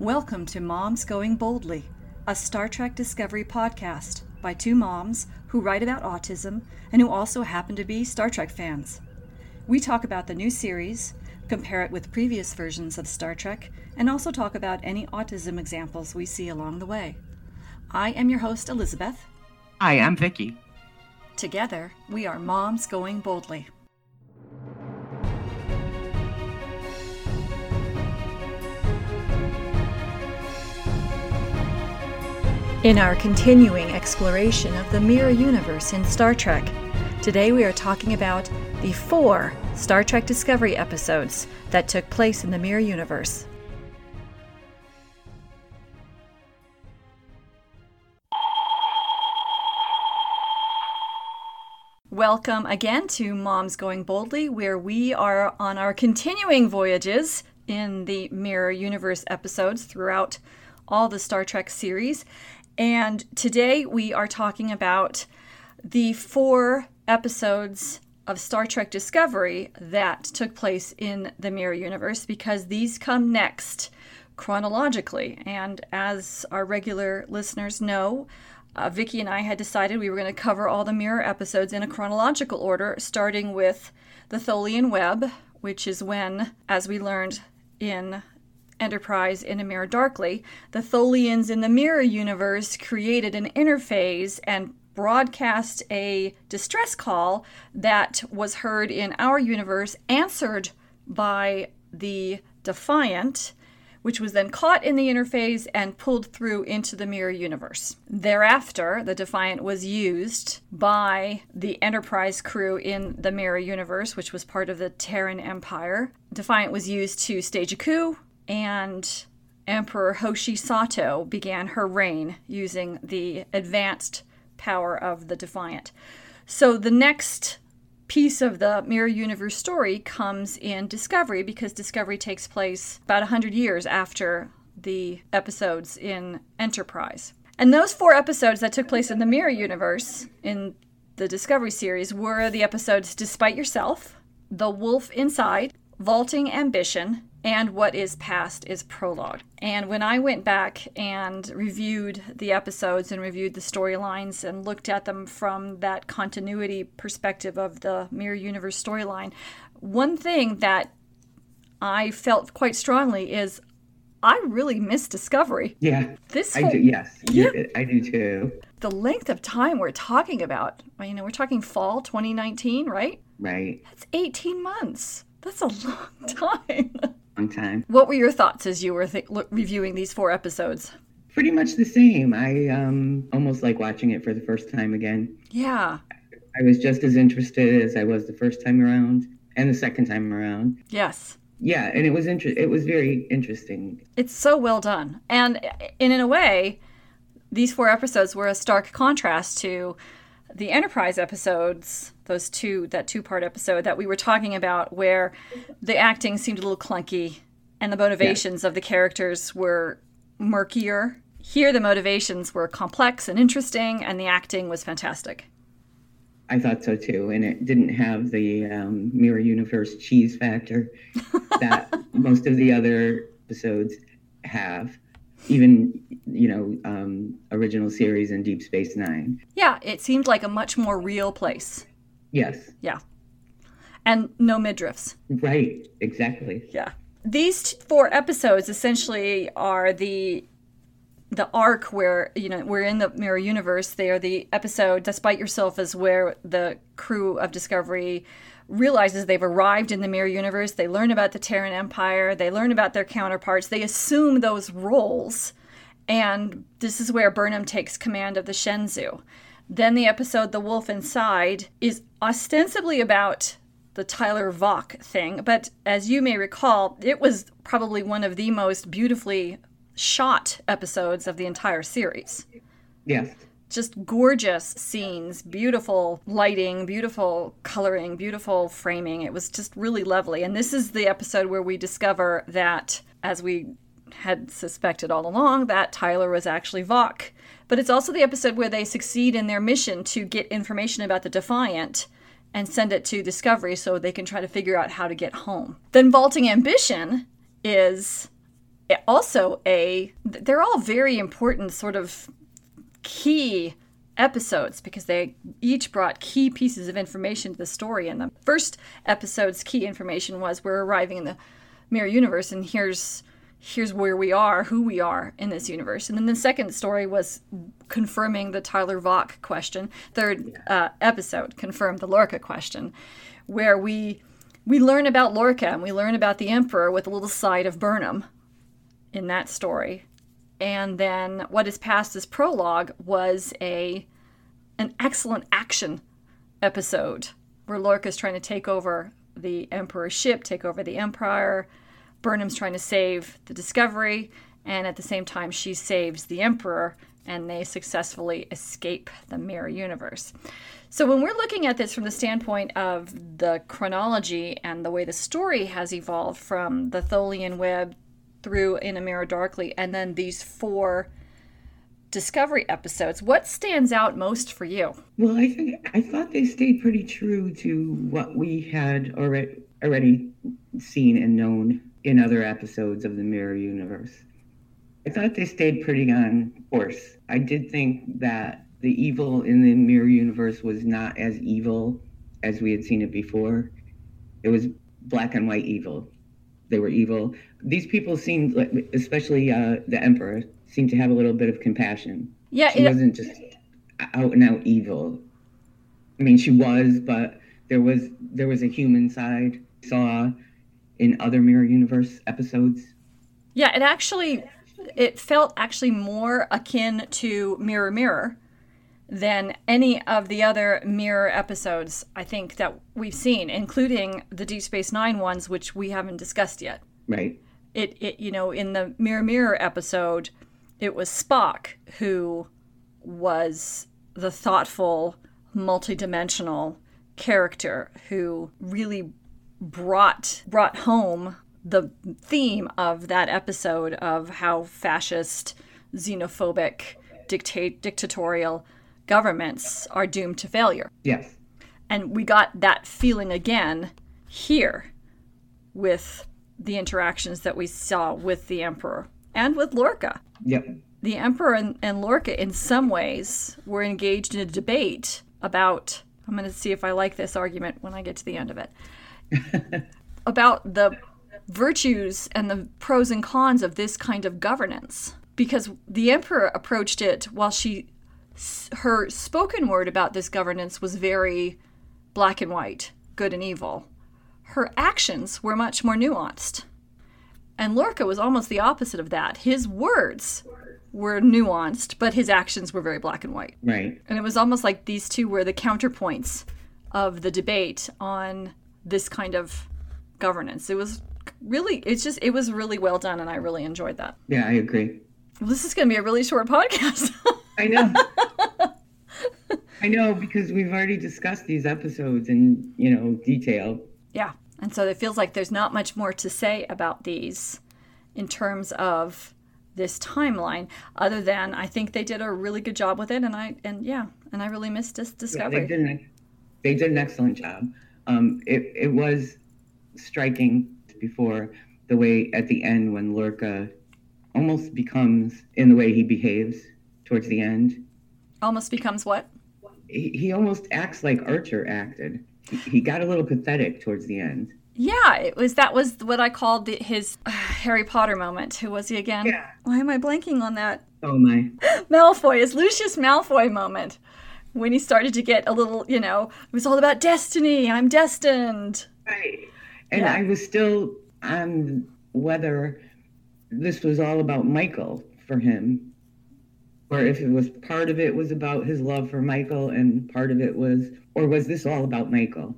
Welcome to Moms Going Boldly, a Star Trek Discovery podcast by two moms who write about autism and who also happen to be Star Trek fans. We talk about the new series, compare it with previous versions of Star Trek, and also talk about any autism examples we see along the way. I am your host, Elizabeth. Hi, I'm Vicky. Together, we are Moms Going Boldly. In our continuing exploration of the mirror universe in Star Trek, today we are talking about the four Star Trek Discovery episodes that took place in the mirror universe. Welcome again to Moms Going Boldly, where we are on our continuing voyages in the Mirror Universe episodes throughout all the Star Trek series. And today we are talking about the four episodes of Star Trek Discovery that took place in the Mirror Universe because these come next chronologically. And as our regular listeners know, uh, Vicky and I had decided we were going to cover all the Mirror episodes in a chronological order, starting with the Tholian Web, which is when, as we learned in Enterprise in a Mirror Darkly, the Tholians in the Mirror universe created an interface and broadcast a distress call that was heard in our universe, answered by the Defiant, which was then caught in the interface and pulled through into the mirror universe. Thereafter, the Defiant was used by the Enterprise crew in the mirror universe, which was part of the Terran Empire. Defiant was used to stage a coup and Emperor Hoshi Sato began her reign using the advanced power of the Defiant. So the next piece of the Mirror Universe story comes in Discovery because Discovery takes place about 100 years after the episodes in Enterprise. And those four episodes that took place in the Mirror Universe in the Discovery series were the episodes Despite Yourself, The Wolf Inside, Vaulting Ambition, and what is past is prologue. And when I went back and reviewed the episodes and reviewed the storylines and looked at them from that continuity perspective of the Mirror Universe storyline, one thing that I felt quite strongly is I really miss Discovery. Yeah. This I do, yes. Yeah. I do too. the length of time we're talking about, you know, we're talking fall 2019, right? Right. That's 18 months. That's a long time. Long time. What were your thoughts as you were th- reviewing these four episodes? Pretty much the same. I um almost like watching it for the first time again. Yeah, I was just as interested as I was the first time around and the second time around. yes. Yeah, and it was inter- it was very interesting. It's so well done. And in, in a way, these four episodes were a stark contrast to the Enterprise episodes, those two, that two part episode that we were talking about, where the acting seemed a little clunky and the motivations of the characters were murkier. Here, the motivations were complex and interesting, and the acting was fantastic. I thought so too, and it didn't have the um, mirror universe cheese factor that most of the other episodes have. Even you know, um, original series and Deep Space Nine. Yeah, it seemed like a much more real place. Yes, Yeah. And no midriffs. right, exactly. Yeah. These t- four episodes essentially are the the arc where you know we're in the mirror universe. They are the episode "Despite Yourself" is where the crew of Discovery realizes they've arrived in the mirror universe. They learn about the Terran Empire. They learn about their counterparts. They assume those roles, and this is where Burnham takes command of the Shenzhou. Then the episode "The Wolf Inside" is ostensibly about the Tyler Voq thing, but as you may recall, it was probably one of the most beautifully shot episodes of the entire series. Yes, Just gorgeous scenes, beautiful lighting, beautiful coloring, beautiful framing. It was just really lovely. And this is the episode where we discover that, as we had suspected all along, that Tyler was actually Voq. But it's also the episode where they succeed in their mission to get information about the Defiant and send it to Discovery so they can try to figure out how to get home. Then Vaulting Ambition is also a they're all very important sort of key episodes because they each brought key pieces of information to the story in the first episode's key information was we're arriving in the mirror universe and here's here's where we are who we are in this universe and then the second story was confirming the tyler Voq question third uh, episode confirmed the lorca question where we we learn about lorca and we learn about the emperor with a little side of burnham in that story. And then what is past as prologue was a an excellent action episode where Lorca is trying to take over the Emperor's ship, take over the Empire. Burnham's trying to save the Discovery, and at the same time, she saves the Emperor, and they successfully escape the mirror universe. So, when we're looking at this from the standpoint of the chronology and the way the story has evolved from the Tholian web through In a Mirror Darkly, and then these four Discovery episodes. What stands out most for you? Well, I think I thought they stayed pretty true to what we had already already seen and known in other episodes of the Mirror Universe. I thought they stayed pretty on course. I did think that the evil in the Mirror Universe was not as evil as we had seen it before. It was black and white evil they were evil. These people seemed, like, especially uh, the emperor, seemed to have a little bit of compassion. Yeah, she it, wasn't just out and out evil. I mean, she was, but there was there was a human side. Saw in other Mirror Universe episodes. Yeah, it actually it felt actually more akin to Mirror Mirror than any of the other mirror episodes I think that we've seen, including the Deep Space Nine ones, which we haven't discussed yet. Right. It, it you know, in the Mirror Mirror episode, it was Spock who was the thoughtful, multidimensional character who really brought brought home the theme of that episode of how fascist, xenophobic, dictate dictatorial governments are doomed to failure. Yes. And we got that feeling again here with the interactions that we saw with the Emperor and with Lorca. Yep. The Emperor and, and Lorca, in some ways, were engaged in a debate about. I'm going to see if I like this argument when I get to the end of it. about the virtues and the pros and cons of this kind of governance. Because the Emperor approached it while she her spoken word about this governance was very black and white, good and evil. Her actions were much more nuanced. And Lorca was almost the opposite of that. His words were nuanced, but his actions were very black and white. Right. And it was almost like these two were the counterpoints of the debate on this kind of governance. It was really, it's just, it was really well done, and I really enjoyed that. Yeah, I agree. Well, this is going to be a really short podcast. I know. I know because we've already discussed these episodes in, you know, detail. Yeah. And so it feels like there's not much more to say about these in terms of this timeline other than I think they did a really good job with it and I and yeah, and I really missed this discovery. Yeah, they, did an, they did an excellent job. Um, it, it was striking before the way at the end when Lorca almost becomes in the way he behaves towards the end. Almost becomes what? he, he almost acts like Archer acted. He, he got a little pathetic towards the end. Yeah, it was that was what I called the, his uh, Harry Potter moment. Who was he again? Yeah. Why am I blanking on that? Oh my. Malfoy, his Lucius Malfoy moment. When he started to get a little, you know, it was all about destiny. I'm destined. Right. And yeah. I was still on whether this was all about Michael for him or if it was part of it was about his love for Michael and part of it was or was this all about Michael?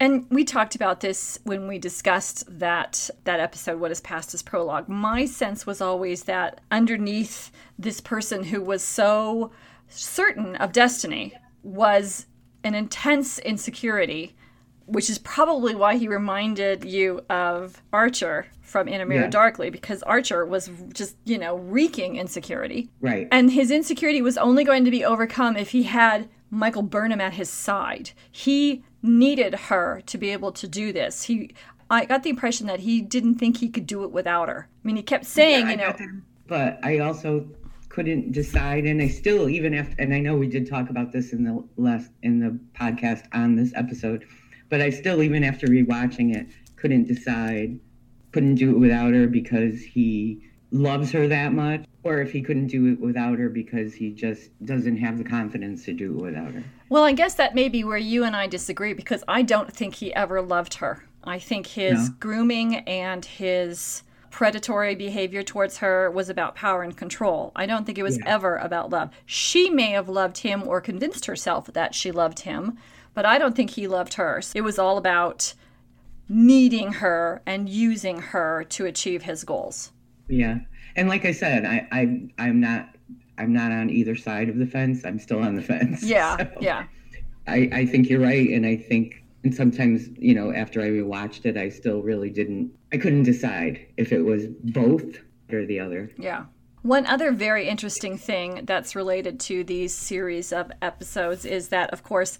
And we talked about this when we discussed that that episode what is past as prologue. My sense was always that underneath this person who was so certain of destiny was an intense insecurity, which is probably why he reminded you of Archer from In a Mirror yeah. Darkly because Archer was just, you know, reeking insecurity. Right. And his insecurity was only going to be overcome if he had Michael Burnham at his side. He needed her to be able to do this. He I got the impression that he didn't think he could do it without her. I mean, he kept saying, Yeah, you know, but I also couldn't decide, and I still, even after, and I know we did talk about this in the last in the podcast on this episode, but I still, even after rewatching it, couldn't decide, couldn't do it without her because he loves her that much, or if he couldn't do it without her because he just doesn't have the confidence to do it without her. Well, I guess that may be where you and I disagree because I don't think he ever loved her. I think his No. grooming and his predatory behavior towards her was about power and control. I don't think it was Yeah. ever about love. She may have loved him or convinced herself that she loved him, but I don't think he loved her. It was all about needing her and using her to achieve his goals. Yeah, and like I said, I, I I'm not I'm not on either side of the fence. I'm still on the fence. Yeah, So yeah. I I think you're right, and I think and sometimes you know after I rewatched it, I still really didn't. I couldn't decide if it was both or the other. Yeah. One other very interesting thing that's related to these series of episodes is that, of course,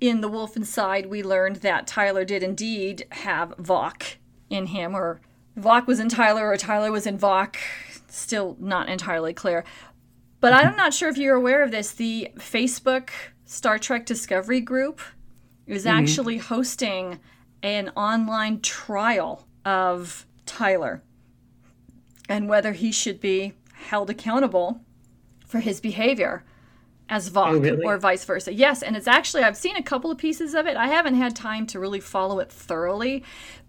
in The Wolf Inside, we learned that Tyler did indeed have Voq in him, or Voq was in Tyler, or Tyler was in Voq. Still not entirely clear. But I'm mm-hmm. not sure if you're aware of this. The Facebook Star Trek Discovery group is mm-hmm. actually hosting an online trial of Tyler and whether he should be held accountable for his behavior as Voq Oh, really? or vice versa. Yes, and it's actually I've seen a couple of pieces of it. I haven't had time to really follow it thoroughly,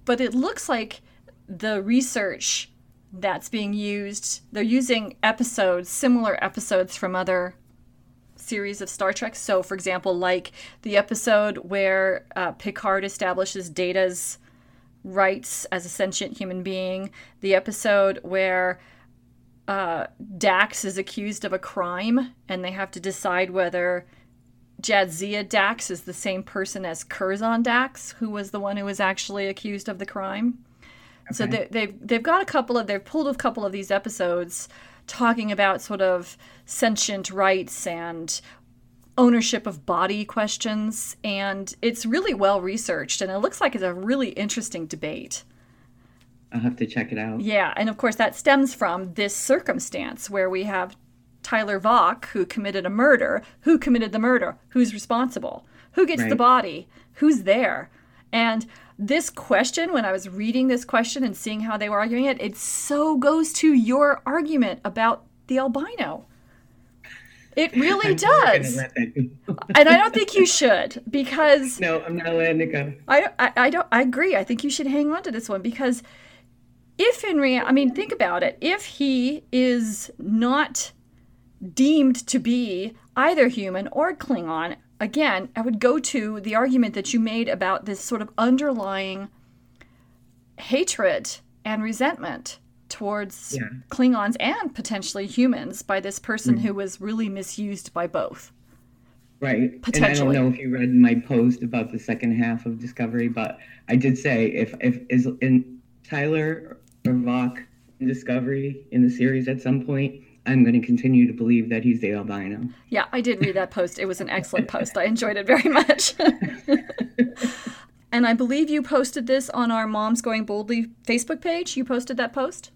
but it looks like the research that's being used, they're using episodes, similar episodes from other series of Star Trek. So, for example, like the episode where uh, Picard establishes Data's rights as a sentient human being, the episode where uh, Dax is accused of a crime and they have to decide whether Jadzia Dax is the same person as Curzon Dax, who was the one who was actually accused of the crime. So Okay. they, they've they've got a couple of they've pulled a couple of these episodes talking about sort of sentient rights and ownership of body questions and it's really well researched and it looks like it's a really interesting debate. I'll have to check it out. Yeah, and of course that stems from this circumstance where we have Tyler Voq who committed a murder. Who committed the murder? Who's responsible? Who gets the body? Who's there? And this question, when I was reading this question and seeing how they were arguing it, it so goes to your argument about the albino. It really I'm does. let that go. and I don't think you should because no, I'm not letting it go. I, I, I don't I agree. I think you should hang on to this one because if in I mean think about it. If he is not deemed to be either human or Klingon, again, I would go to the argument that you made about this sort of underlying hatred and resentment towards Yeah. Klingons and potentially humans by this person mm-hmm. who was really misused by both. Right. And I Potentially. don't know if you read my post about the second half of Discovery, but I did say if if is in Tyler or Voq in Discovery in the series at some point, I'm going to continue to believe that he's the albino. Yeah, I did read that post. It was an excellent post. I enjoyed it very much. and I believe you posted this on our Moms Going Boldly Facebook page. You posted that post.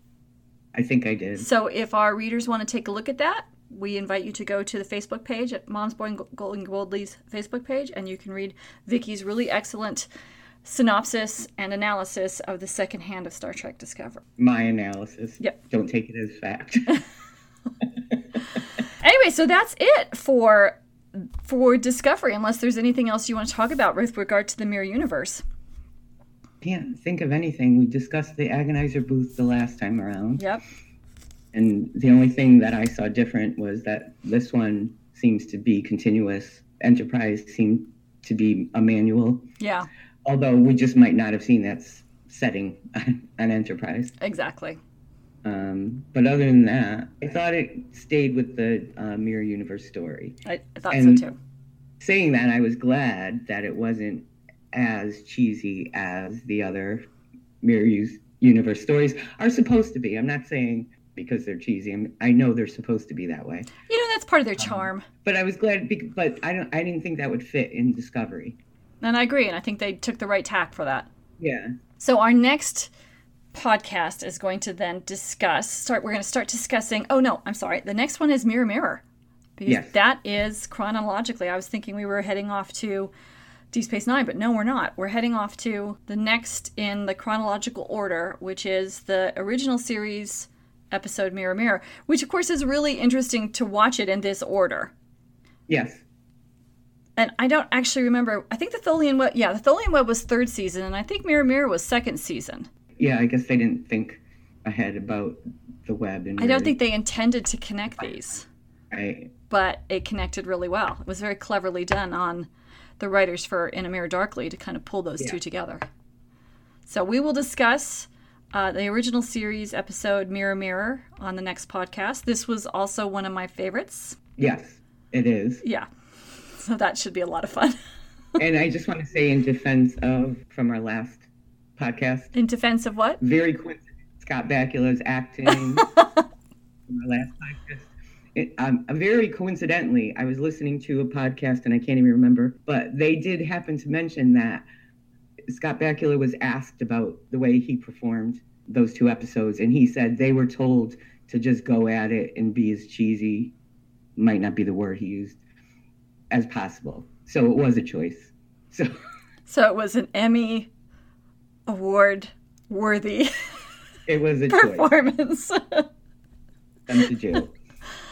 I think I did. So if our readers want to take a look at that, we invite you to go to the Facebook page at Moms Going Boldly's Facebook page, and you can read Vicky's really excellent synopsis and analysis of the second hand of Star Trek Discovery. My analysis. Yep. Don't take it as fact. Anyway, so that's it for for Discovery. Unless there's anything else you want to talk about with regard to the Mirror Universe. Can't think of anything. We discussed the agonizer booth the last time around. Yep. And the only thing that I saw different was that this one seems to be continuous. Enterprise seemed to be a manual, Yeah. although we just might not have seen that setting on Enterprise. Exactly. Um, but other than that, I thought it stayed with the uh, Mirror Universe story. I, I thought And- so too. Saying that, I was glad that it wasn't as cheesy as the other Mirror Universe stories are supposed to be. I'm not saying because they're cheesy. I'm, I know they're supposed to be that way. You know, that's part of their charm. But I was glad, but I don't. I didn't think that would fit in Discovery. And I agree. And I think they took the right tack for that. Yeah, So our next podcast is going to then discuss start we're going to start discussing oh no i'm sorry the next one is mirror mirror because Yes. that is chronologically i was thinking we were heading off to deep space nine but no we're not we're heading off to the next in the chronological order which is the original series episode mirror mirror which of course is really interesting to watch it in this order Yes. and I don't actually remember. I think the Tholian Web, yeah, the Tholian Web was third season, and I think Mirror Mirror was second season. Yeah, I guess they didn't think ahead about the web. And I don't think they intended to connect these, I, but it connected really well. It was very cleverly done on the writers for In a Mirror Darkly to kind of pull those two together. So we will discuss uh, the original series episode Mirror Mirror on the next podcast. This was also one of my favorites. yes, it is. Yeah. So that should be a lot of fun. and I just want to say, in defense of from our last podcast, In defense of what? very coincident. Scott Bakula's acting our last podcast. It, um, very coincidentally, I was listening to a podcast and I can't even remember, but they did happen to mention that Scott Bakula was asked about the way he performed those two episodes, and he said they were told to just go at it and be as cheesy, might not be the word he used, as possible. So it was a choice. So So it was an Emmy award worthy it was a performance. Them to.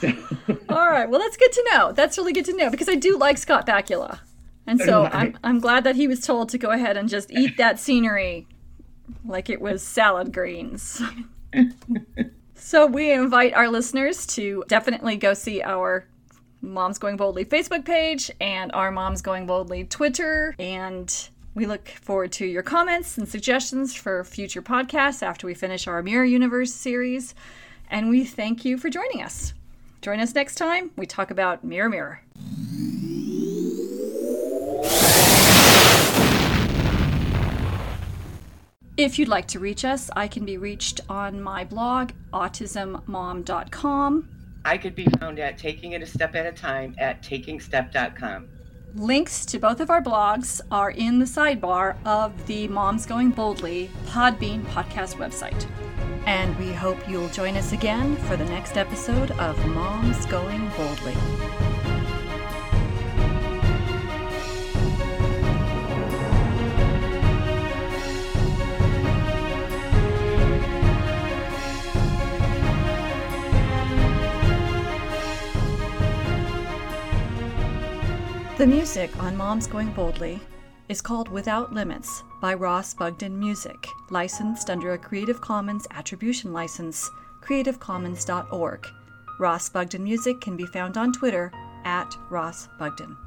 So, All right. Well, that's good to know. That's really good to know because I do like Scott Bakula. And So so do I. I'm, I'm glad that he was told to go ahead and just eat that scenery like it was salad greens. so we invite our listeners to definitely go see our Moms Going Boldly Facebook page and our Moms Going Boldly Twitter. And we look forward to your comments and suggestions for future podcasts after we finish our Mirror Universe series. And we thank you for joining us. Join us next time. We talk about Mirror Mirror. If you'd like to reach us, I can be reached on my blog, autismmom.com. I could be found at Taking It a Step at a Time at takingstep.com. Links to both of our blogs are in the sidebar of the Moms Going Boldly Podbean podcast website. And we hope you'll join us again for the next episode of Moms Going Boldly. The music on Moms Going Boldly is called Without Limits by Ross Bugden Music, licensed under a Creative Commons Attribution License, creativecommons.org. Ross Bugden Music can be found on Twitter at Ross Bugden.